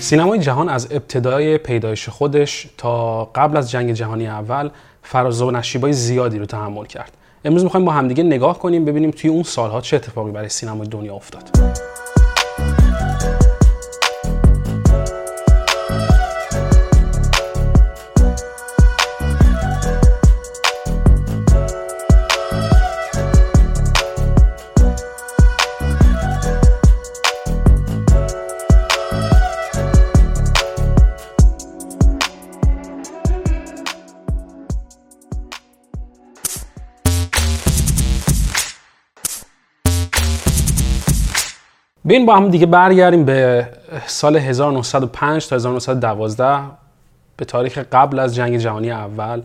سینمای جهان از ابتدای پیدایش خودش تا قبل از جنگ جهانی اول فراز و نشیبای زیادی رو تحمل کرد. امروز می‌خوایم با همدیگه نگاه کنیم ببینیم توی اون سالها چه اتفاقی برای سینمای دنیا افتاد. بیاین با هم دیگه برگردیم به سال 1905 تا 1912 به تاریخ قبل از جنگ جهانی اول.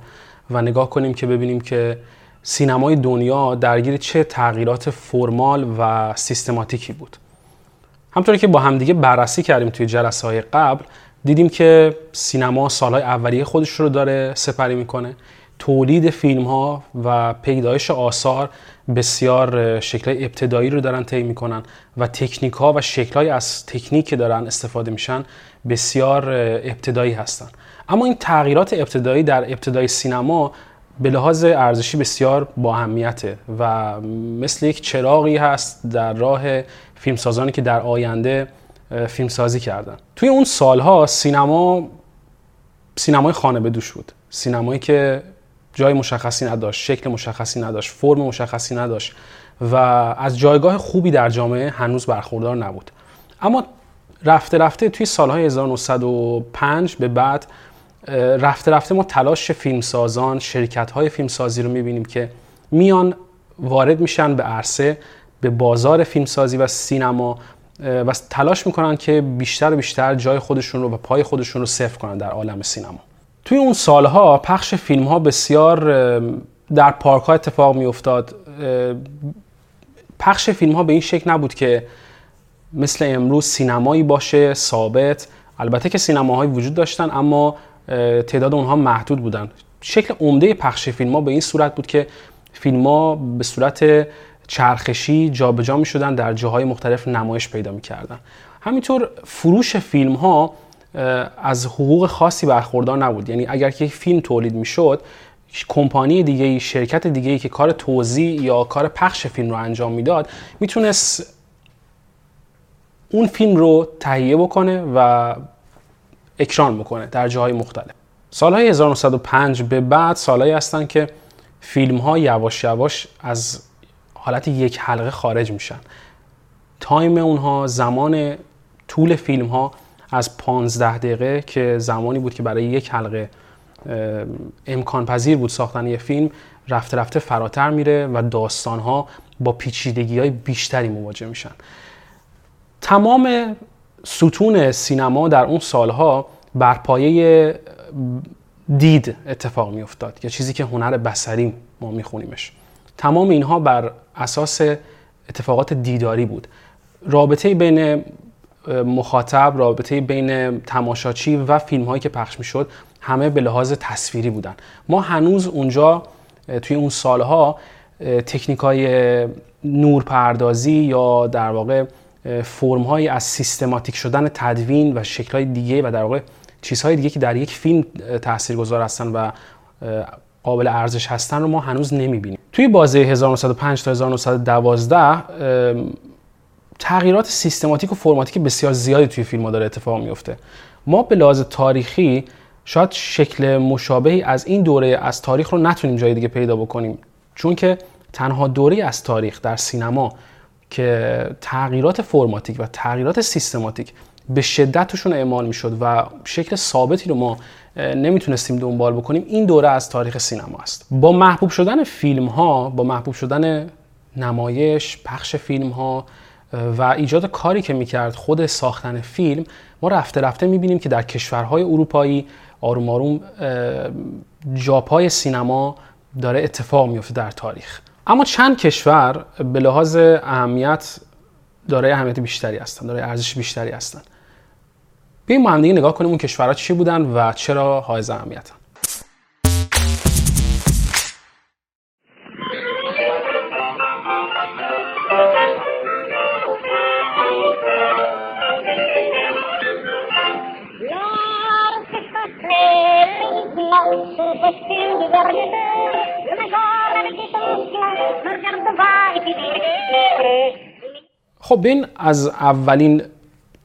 و نگاه کنیم که ببینیم که سینمای دنیا درگیر چه تغییرات فرمال و سیستماتیکی بود. همطوری که با همدیگه بررسی کردیم توی جلسه های قبل دیدیم که سینما سالهای اولیه خودش رو داره سپری می‌کنه. تولید فیلم ها و پیدایش آثار بسیار شکل ابتدایی رو دارن طی می‌کنن و تکنیک ها و شکل های از تکنیک که دارن استفاده میشن بسیار ابتدایی هستن. اما این تغییرات ابتدایی در ابتدای سینما به لحاظ ارزشی بسیار با و مثل یک چراغی هست در راه فیلمسازانی که در آینده فیلمسازی کردن. توی اون سالها سینما سینمای خانه به دوش بود. سینمایی که جای مشخصی نداشت شکل مشخصی نداشت فرم مشخصی نداشت و از جایگاه خوبی در جامعه هنوز برخوردار نبود. اما رفته رفته توی سالهای 1905 به بعد رفته رفته ما تلاش فیلمسازان شرکت های فیلمسازی رو می‌بینیم که میان وارد میشن به عرصه به بازار فیلمسازی و سینما و تلاش می‌کنن که بیشتر و بیشتر جای خودشون رو و پای خودشون رو صفر کنن در عالم سینما. توی اون سالها پخش فیلم ها بسیار در پارک ها اتفاق می افتاد پخش فیلم ها به این شکل نبود که مثل امروز سینمایی باشه ثابت. البته که سینماهایی وجود داشتن اما تعداد اونها محدود بودن. شکل عمده پخش فیلم ها به این صورت بود که فیلم ها به صورت چرخشی جابجا می شدن در جاهای مختلف نمایش پیدا می کردن همینطور فروش فیلم ها از حقوق خاصی برخوردار نبود. یعنی اگر که فیلم تولید می‌شد کمپانی دیگه شرکت دیگه ای که کار توزیع یا کار پخش فیلم رو انجام می‌داد می‌تونست اون فیلم رو تهیه بکنه و اکران بکنه در جاهای مختلف. سالهای 1905 به بعد سالهایی هستن که فیلم ها یواش یواش از حالت یک حلقه خارج میشن. تایم اونها زمان طول فیلم ها از 15 دقیقه که زمانی بود که برای یک حلقه امکان پذیر بود ساختن یه فیلم رفته رفته فراتر میره و داستان ها با پیچیدگی های بیشتری مواجه میشن. تمام ستون سینما در اون سالها بر پایه دید اتفاق می افتاد یا چیزی که هنر بسری ما میخونیمش. تمام اینها بر اساس اتفاقات دیداری بود. رابطه بین مخاطب رابطه بین تماشاچی و فیلم هایی که پخش می‌شد همه به لحاظ تصویری بودن. ما هنوز اونجا توی اون سالها تکنیک های نورپردازی یا در واقع فرم های از سیستماتیک شدن تدوین و شکل های دیگه و در واقع چیزهای دیگه که در یک فیلم تاثیرگذار هستن و قابل ارزش هستن رو ما هنوز نمی‌بینیم. توی بازه 1905 تا 1912 تغییرات سیستماتیک و فرماتیک بسیار زیادی توی فیلم ها داره اتفاق میفته ما به لحاظ تاریخی شاید شکل مشابهی از این دوره از تاریخ رو نتونیم جای دیگه پیدا بکنیم. چون که تنها دوره از تاریخ در سینما که تغییرات فرماتیک و تغییرات سیستماتیک به شدت توشون اعمال می‌شد و شکل ثابتی رو ما نمی‌تونستیم دنبال بکنیم این دوره از تاریخ سینما است. با محبوب شدن فیلم ها با محبوب شدن نمایش پخش فیلم ها و ایجاد کاری که می‌کرد خود ساختن فیلم ما رفته رفته می‌بینیم که در کشورهای اروپایی آروم آروم جاپای سینما داره اتفاق میفته در تاریخ. اما چند کشور به لحاظ اهمیت دارای اهمیت بیشتری هستن دارای ارزش بیشتری هستن. بیایم ما هم نگاه کنیم اون کشورها چی بودن و چرا حائز اهمیتن. خب بین از اولین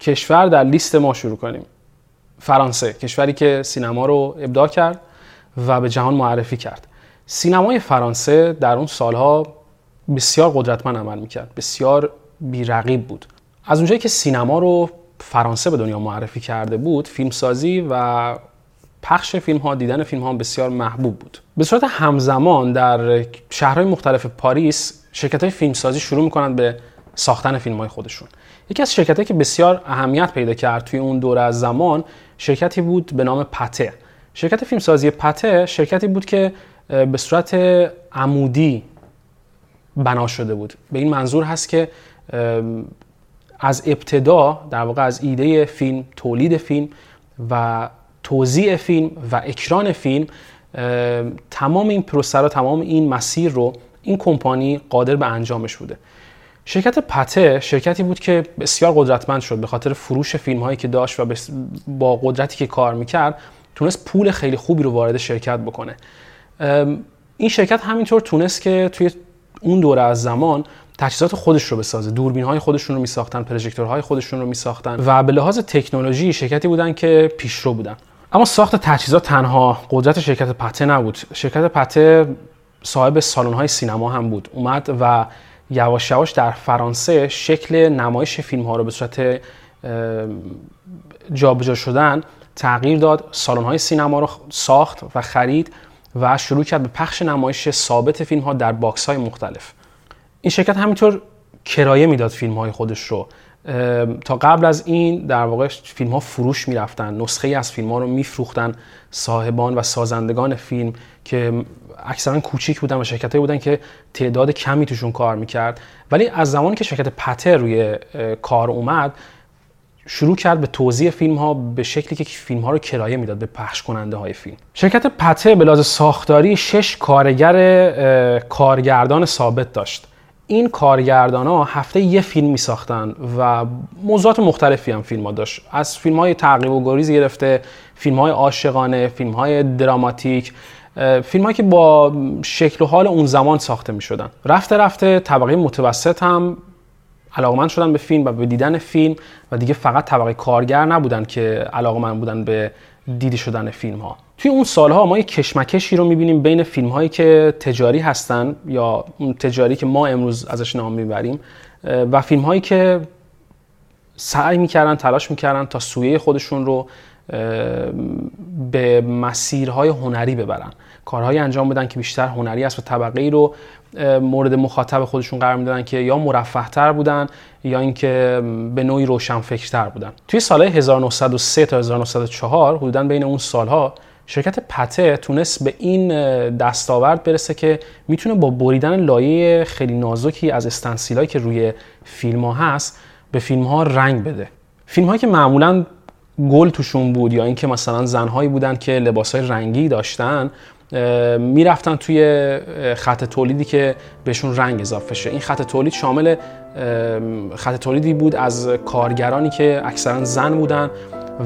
کشور در لیست ما شروع کنیم. فرانسه کشوری که سینما رو ابداع کرد و به جهان معرفی کرد. سینمای فرانسه در اون سالها بسیار قدرتمند عمل می‌کرد بسیار بیرقیب بود. از اونجایی که سینما رو فرانسه به دنیا معرفی کرده بود فیلمسازی و پخش فیلم ها دیدن فیلم ها بسیار محبوب بود. به صورت همزمان در شهرهای مختلف پاریس شرکت های فیلمسازی شروع می‌کنند به ساختن فیلم های خودشون. یکی از شرکت که بسیار اهمیت پیدا کرد توی اون دوره از زمان شرکتی بود به نام پته. شرکت فیلمسازی پته شرکتی بود که به صورت عمودی بنا شده بود. به این منظور هست که از ابتدا در واقع از ایده فیلم تولید فیلم و توزیع فیلم و اکران فیلم تمام این پروسه تمام این مسیر رو این کمپانی قادر به انجامش بوده. شرکت پته شرکتی بود که بسیار قدرتمند شد به خاطر فروش فیلم هایی که داشت و با قدرتی که کار می‌کرد تونست پول خیلی خوبی رو وارد شرکت بکنه. این شرکت همینطور تونست که توی اون دوره از زمان تجهیزات خودش رو بسازه. دوربین های خودشون رو میساختن پروژکتورهای خودشون رو میساختن و به لحاظ تکنولوژی شرکتی بودن که پیشرو بودن. اما ساخت تجهیزات تنها قدرت شرکت پته نبود. شرکت پته صاحب سالن های سینما هم بود. اومد و یواش یواش در فرانسه شکل نمایش فیلم ها رو به صورت جابجا شدن تغییر داد سالن های سینما رو ساخت و خرید و شروع کرد به پخش نمایش ثابت فیلم ها در box های مختلف. این شرکت همینطور کرایه می‌داد فیلم های خودش رو. تا قبل از این در واقع فیلم ها فروش می‌رفتن. نسخه ای از فیلم ها رو میفروختن. صاحبان و سازندگان فیلم که اکثرا کوچیک بودن و شرکت بودن که تعداد کمی توشون کار می‌کرد. ولی از زمانی که شرکت پته روی کار اومد شروع کرد به توزیع فیلم ها به شکلی که فیلم ها رو کرایه می‌داد به پخش کننده های فیلم. شرکت پته به لحاظ ساختاری شش کارگر کارگردان ثابت داشت. این کارگردان ها هفته یه فیلم می ساختن و موضوعات مختلفی هم فیلم ها داشت. از فیلم های تعقیب و گریز گرفته فیلم های عاشقانه فیلم های دراماتیک فیلم هایی که با شکل و حال اون زمان ساخته می شدن رفته رفته طبقه متوسط هم علاقمند شدن به فیلم و به دیدن فیلم و دیگه فقط طبقه کارگر نبودن که علاقمند بودن به دیده شدن فیلم ها توی اون سالها ما یک کشمکشی رو می‌بینیم بین فیلم هایی که تجاری هستن یا تجاری که ما امروز ازش نام می‌بریم و فیلم هایی که سعی می‌کردن تلاش می‌کردن تا سویه خودشون رو به مسیرهای هنری ببرن. کارهایی انجام بدن که بیشتر هنری است و طبقه ای رو مورد مخاطب خودشون قرار می‌دادن که یا مرفه تر بودن یا اینکه به نوعی روشنفکرتر بودن. توی سالهای 1903 تا 1904 حدودا بین اون سالها شرکت پته تونست به این دستاورد برسه که می‌تونه با بریدن لایه خیلی نازکی از استنسیلایی که روی فیلم ها هست به فیلم ها رنگ بده. فیلم هایی که معمولا گل توشون بود یا اینکه مثلا زنهایی بودن که لباسهای رنگی داشتن می‌رفتن توی خط تولیدی که بهشون رنگ اضافه شه. این خط تولید شامل خط تولیدی بود از کارگرانی که اکثرا زن بودن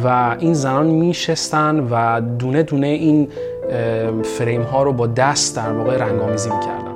و این زنان میشستن و دونه دونه این فریم ها رو با دست در واقع رنگامیزی می‌کردن.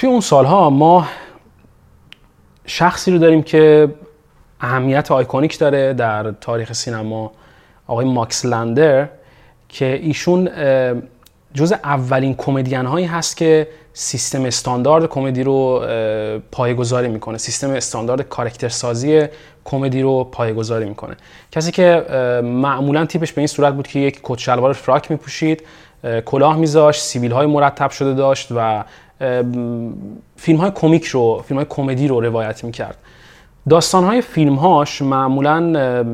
توی اون سالها ما شخصی رو داریم که اهمیت iconic داره در تاریخ سینما آقای ماکس لیندر که ایشون جز اولین کمدین هایی هست که سیستم استاندارد کمدی رو پایه‌گذاری می‌کنه. سیستم استاندارد کاراکتر سازی کمدی رو پایه‌گذاری می‌کنه. کسی که معمولا تیپش به این صورت بود که یک کت شلوار فراک میپوشید کلاه میذاشت سیبیل های مرتب شده داشت و فیلم های کمیک رو فیلم های کمدی رو روایت می‌کرد. داستان های فیلم هاش معمولا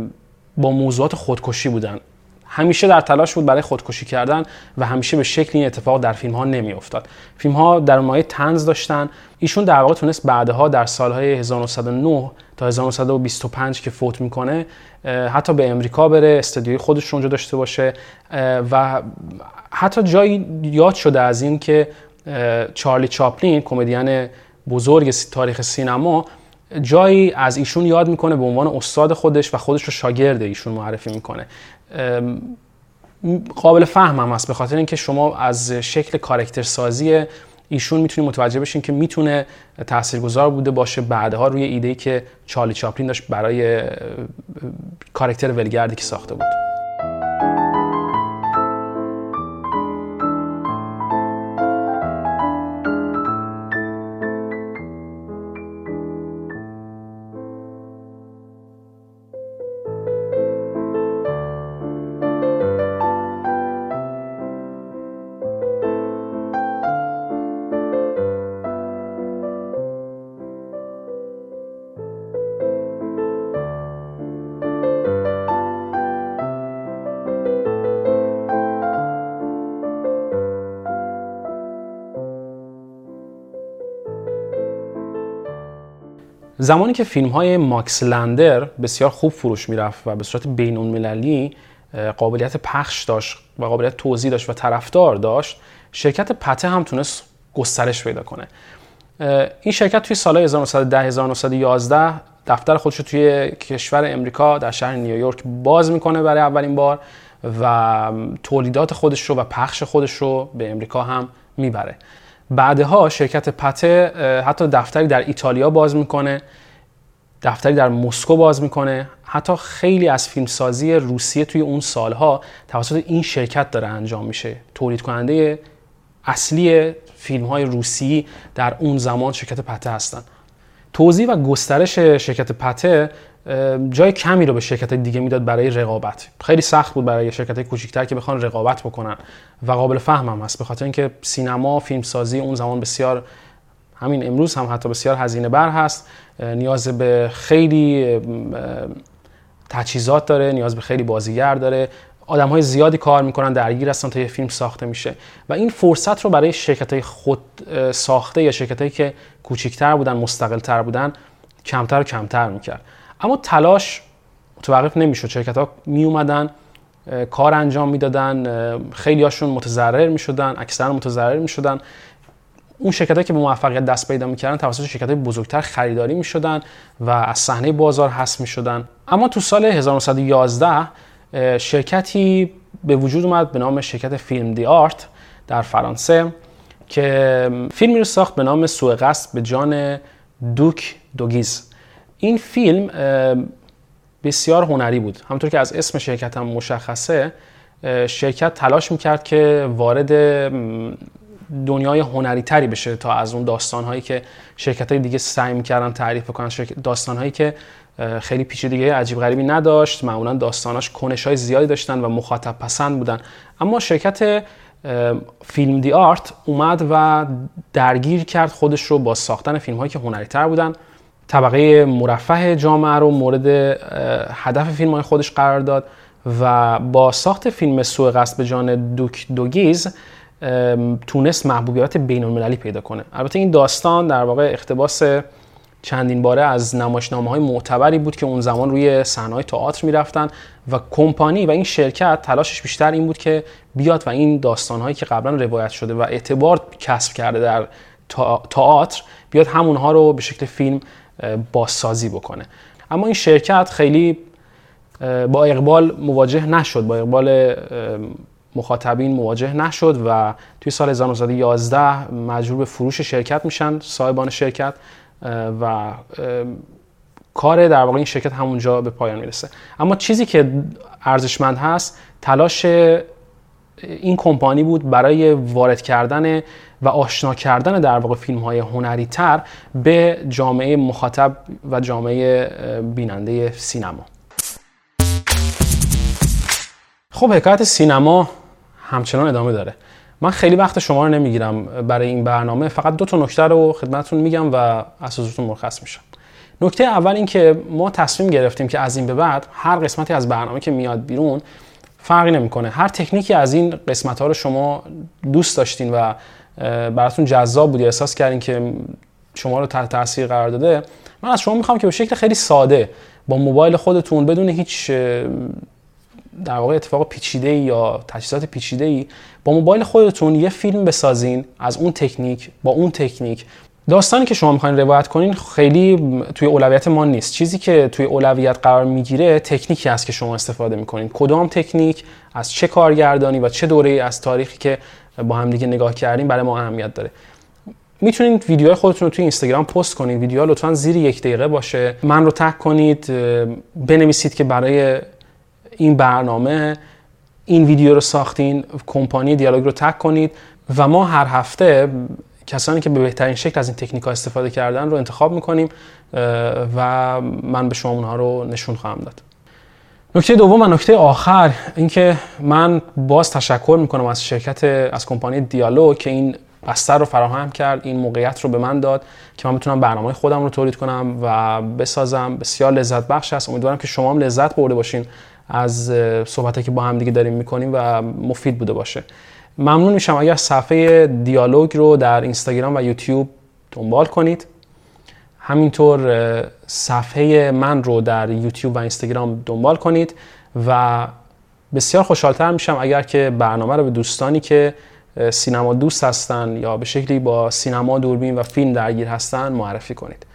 با موضوعات خودکشی بودن. همیشه در تلاش بود برای خودکشی کردن و همیشه به شکل این اتفاق در فیلم ها نمی افتاد فیلم ها در مایه تنز داشتن. ایشون در واقع تونست بعدها در سالهای 1909 تا 1925 که فوت می‌کنه حتی به امریکا بره استدیوی خودش رو اونجا داشته باشه و حتی جایی یاد شده از این که چارلی چاپلین کمدین بزرگ تاریخ سینما جایی از ایشون یاد می‌کنه به عنوان استاد خودش و خودش رو شاگرد ایشون معرفی می‌کنه. قابل فهم هم هست به خاطر اینکه شما از شکل کارکتر سازی ایشون می‌تونید متوجه بشین که می‌تونه تاثیرگذار بوده باشه. بعدها روی ایده که چارلی چاپلین داشت برای کارکتر ولگردی که ساخته بود. زمانی که فیلم های ماکس لندر بسیار خوب فروش می‌رفت و به صورت بین المللی قابلیت پخش داشت و قابلیت توضیح داشت و طرفدار داشت شرکت پته هم تونست گسترش پیدا کنه. این شرکت توی سال 1910 1911 دفتر خودش رو توی کشور امریکا در شهر نیویورک باز می‌کنه برای اولین بار و تولیدات خودش رو و پخش خودش رو به امریکا هم می‌بره. بعدها شرکت پته حتی دفتری در ایتالیا باز می‌کنه دفتری در مسکو باز می‌کنه. حتی خیلی از فیلمسازی روسیه توی اون سالها توسط این شرکت داره انجام میشه. تولید کننده اصلی فیلم های روسی در اون زمان شرکت پته هستن. توضیح و گسترش شرکت پته جای کمی رو به شرکت دیگه می‌داد برای رقابت. خیلی سخت بود برای شرکت کوچیکتر که بخوان رقابت بکنن. و قابل فهم هم هست به خاطر اینکه سینما فیلمسازی اون زمان بسیار همین امروز هم حتی بسیار هزینه بر هست. نیاز به خیلی تجهیزات داره نیاز به خیلی بازیگر داره. آدم های زیادی کار می‌کنن درگیر هستن تا یه فیلم ساخته میشه. و این فرصت رو برای شرکت های خود ساخته یا شرکت هایی که کوچیکتر بودن مستقل تر بودن کمتر و کمتر می‌کرد. اما تلاش متوقف نمی‌شد. شرکت ها می اومدن کار انجام می‌دادن خیلی هاشون متضرر می‌شدن اکثر متضرر می‌شدن. اون شرکت که به موفقیت دست پیدا می‌کردن توسط شرکت بزرگتر خریداری می‌شدن و از صحنه بازار حذف می‌شدن. اما تو سال 1911 شرکتی به وجود اومد به نام شرکت فیلم دی آرت در فرانسه که فیلمی رو ساخت به نام سوء به جان دوک دوگیز. این فیلم بسیار هنری بود. همونطور که از اسم شرکت هم مشخصه شرکت تلاش می‌کرد که وارد دنیای هنری تری بشه تا از اون داستان هایی که شرکت های دیگه سعی می‌کردن تعریف کنن داستان هایی که خیلی پیچیدگی عجیب غریبی نداشت. معمولا داستاناش کنش های زیادی داشتن و مخاطب پسند بودن. اما شرکت فیلم دی آرت اومد و درگیر کرد خودش رو با ساختن فیلم هایی که هنری تر بودن. طبقه مرفه جامعه رو مورد هدف فیلم های خودش قرار داد و با ساخت فیلم سوء قصد به جان دوک دوگیز تونست محبوبیت بین المللی پیدا کنه. البته این داستان در واقع اقتباس چندین باره از نمایشنامه های معتبری بود که اون زمان روی صحنه تئاتر می‌رفتن و کمپانی و این شرکت تلاشش بیشتر این بود که بیاد و این داستان هایی که قبلا روایت شده و اعتبار کسب کرده در تئاتر بیاد همونها رو به شکل فیلم بازسازی بکنه. اما این شرکت خیلی با اقبال مواجه نشد با اقبال مخاطبین مواجه نشد و توی سال 1911 مجبور به فروش شرکت میشن صاحبان شرکت و کار در واقع این شرکت همونجا به پایان می‌رسه. اما چیزی که ارزشمند هست تلاش این کمپانی بود برای وارد کردن و آشنا کردن در واقع فیلم های هنری تر به جامعه مخاطب و جامعه بیننده سینما. خب حکایت سینما همچنان ادامه داره. من خیلی وقت شما رو نمی‌گیرم برای این برنامه فقط دو تا نکته رو خدمتتون میگم و اساستون مرخص میشم. نکته اول این که ما تصمیم گرفتیم که از این به بعد هر قسمتی از برنامه که میاد بیرون فرقی نمی‌کنه. هر تکنیکی از این قسمت ها رو شما دوست داشتین و براتون جذاب بودی احساس کردین که شما رو تحت تاثیر قرار داده من از شما می‌خوام که به شکل خیلی ساده با موبایل خودتون بدون هیچ در واقع اتفاق پیچیده یا تجهیزات پیچیده ای با موبایل خودتون یه فیلم بسازین از اون تکنیک با اون تکنیک داستانی که شما می‌خواین روایت کنین خیلی توی اولویت ما نیست. چیزی که توی اولویت قرار می‌گیره تکنیکی است که شما استفاده می‌کنین. کدام تکنیک از چه کارگردانی و چه دوره از تاریخی که با هم دیگه نگاه کردیم برای ما اهمیت داره. می‌تونید ویدیوهای خودتون رو توی اینستاگرام پست کنید ویدیوها لطفا زیر یک دقیقه باشه. من رو تک کنید بنویسید که برای این برنامه این ویدیو رو ساختین کمپانی دیالوگ رو تک کنید و ما هر هفته کسانی که به بهترین شکل از این تکنیک ها استفاده کردن رو انتخاب می‌کنیم و من به شما اونها رو نشون خواهم داد. نکته دوم و نکته آخر اینکه من باز تشکر می‌کنم از شرکت از کمپانی دیالوگ که این بستر رو فراهم کرد این موقعیت رو به من داد که من بتونم برنامه خودم رو تولید کنم و بسازم. بسیار لذت بخش است. امیدوارم که شما هم لذت برده باشین از صحبتی که با هم دیگه داریم می‌کنیم و مفید بوده باشه. ممنون میشم اگر صفحه دیالوگ رو در اینستاگرام و یوتیوب دنبال کنید. همینطور صفحه من رو در یوتیوب و اینستاگرام دنبال کنید و بسیار خوشحالتر میشم اگر که برنامه رو به دوستانی که سینما دوست هستن یا به شکلی با سینما دوربین و فیلم درگیر هستن معرفی کنید.